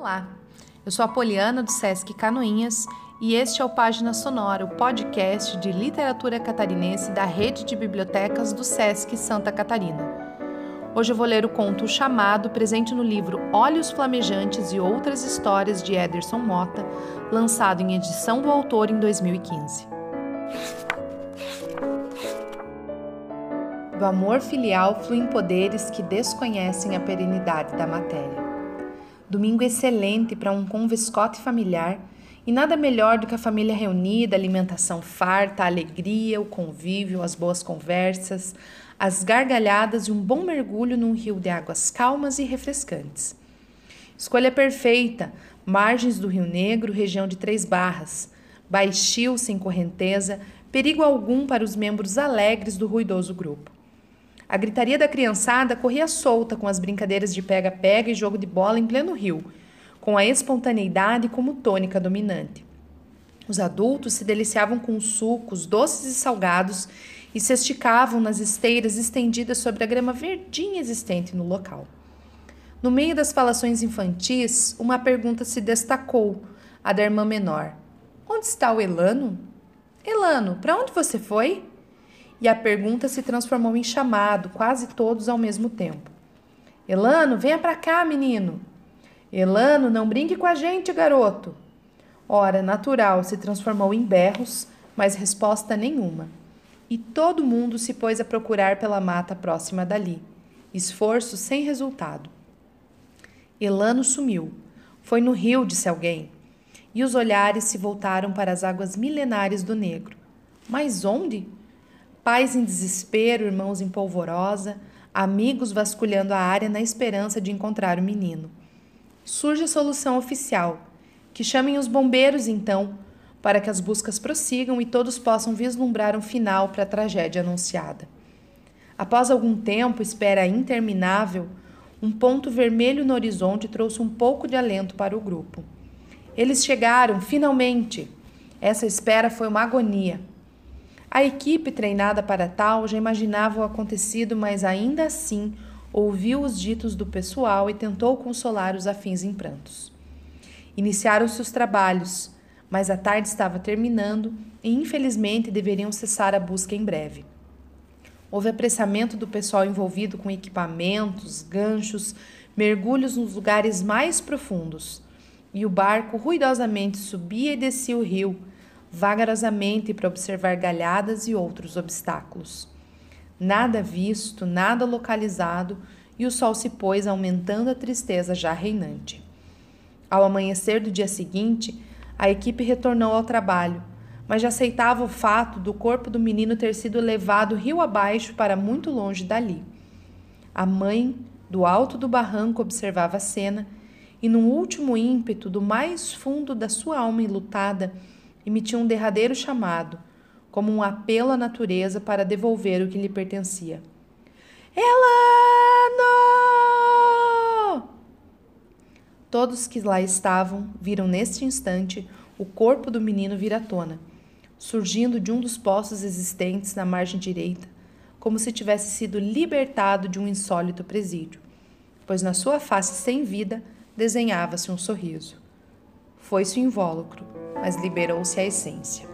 Olá, eu sou a Poliana do Sesc Canoinhas e este é o Página Sonora, o podcast de literatura catarinense da rede de bibliotecas do Sesc Santa Catarina. Hoje eu vou ler o conto Chamado, presente no livro Olhos Flamejantes e Outras Histórias de Ederson Mota, lançado em edição do autor em 2015. Do amor filial fluem poderes que desconhecem a perenidade da matéria. Domingo excelente para um conviscote familiar e nada melhor do que a família reunida, alimentação farta, a alegria, o convívio, as boas conversas, as gargalhadas e um bom mergulho num rio de águas calmas e refrescantes. Escolha perfeita: margens do Rio Negro, região de Três Barras, baixio sem correnteza, perigo algum para os membros alegres do ruidoso grupo. A gritaria da criançada corria solta com as brincadeiras de pega-pega e jogo de bola em pleno rio, com a espontaneidade como tônica dominante. Os adultos se deliciavam com sucos doces e salgados e se esticavam nas esteiras estendidas sobre a grama verdinha existente no local. No meio das falações infantis, uma pergunta se destacou, a da irmã menor. Onde está o Elano? Elano, para onde você foi? E a pergunta se transformou em chamado, quase todos ao mesmo tempo. Elano, venha para cá, menino. Elano, não brinque com a gente, garoto. Ora, natural se transformou em berros, mas resposta nenhuma. E todo mundo se pôs a procurar pela mata próxima dali. Esforço sem resultado. Elano sumiu. Foi no rio, disse alguém. E os olhares se voltaram para as águas milenares do negro. Mas onde? Pais em desespero, irmãos em polvorosa, amigos vasculhando a área na esperança de encontrar o menino. Surge a solução oficial: que chamem os bombeiros então, para que as buscas prossigam e todos possam vislumbrar um final para a tragédia anunciada. Após algum tempo, espera interminável, um ponto vermelho no horizonte trouxe um pouco de alento para o grupo. Eles chegaram, finalmente! Essa espera foi uma agonia. A equipe treinada para tal já imaginava o acontecido, mas ainda assim ouviu os ditos do pessoal e tentou consolar os afins em prantos. Iniciaram-se os trabalhos, mas a tarde estava terminando e infelizmente deveriam cessar a busca em breve. Houve apressamento do pessoal envolvido com equipamentos, ganchos, mergulhos nos lugares mais profundos, e o barco ruidosamente subia e descia o rio vagarosamente para observar galhadas e outros obstáculos. Nada visto, nada localizado, e o sol se pôs, aumentando a tristeza já reinante. Ao amanhecer do dia seguinte, a equipe retornou ao trabalho, mas já aceitava o fato do corpo do menino ter sido levado rio abaixo para muito longe dali. A mãe, do alto do barranco, observava a cena e, num último ímpeto do mais fundo da sua alma enlutada, emitiu um derradeiro chamado, como um apelo à natureza para devolver o que lhe pertencia. Elano! Todos que lá estavam viram neste instante o corpo do menino vir à tona, surgindo de um dos poços existentes na margem direita, como se tivesse sido libertado de um insólito presídio, pois na sua face sem vida desenhava-se um sorriso. Foi-se o invólucro mas liberou-se a essência.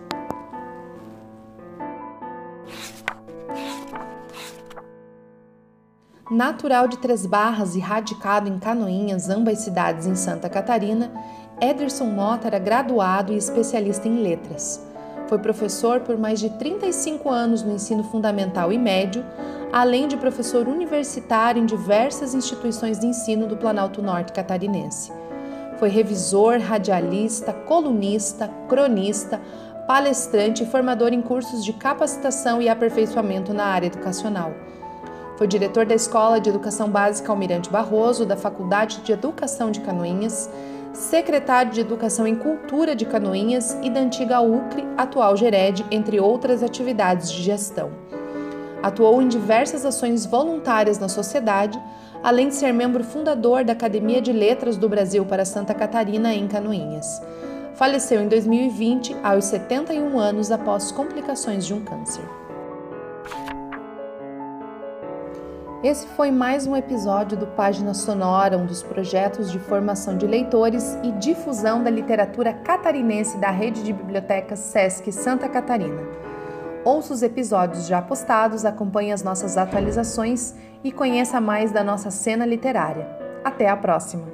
Natural de Três Barras e radicado em Canoinhas, ambas cidades em Santa Catarina, Ederson Mota era graduado e especialista em letras. Foi professor por mais de 35 anos no ensino fundamental e médio, além de professor universitário em diversas instituições de ensino do Planalto Norte catarinense. Foi revisor, radialista, colunista, cronista, palestrante e formador em cursos de capacitação e aperfeiçoamento na área educacional. Foi diretor da Escola de Educação Básica Almirante Barroso, da Faculdade de Educação de Canoinhas, secretário de Educação em Cultura de Canoinhas e da antiga UCRE, atual Gered, entre outras atividades de gestão. Atuou em diversas ações voluntárias na sociedade, além de ser membro fundador da Academia de Letras do Brasil para Santa Catarina, em Canoinhas. Faleceu em 2020, aos 71 anos, após complicações de um câncer. Esse foi mais um episódio do Página Sonora, um dos projetos de formação de leitores e difusão da literatura catarinense da rede de bibliotecas SESC Santa Catarina. Ouça os episódios já postados, acompanhe as nossas atualizações e conheça mais da nossa cena literária. Até a próxima!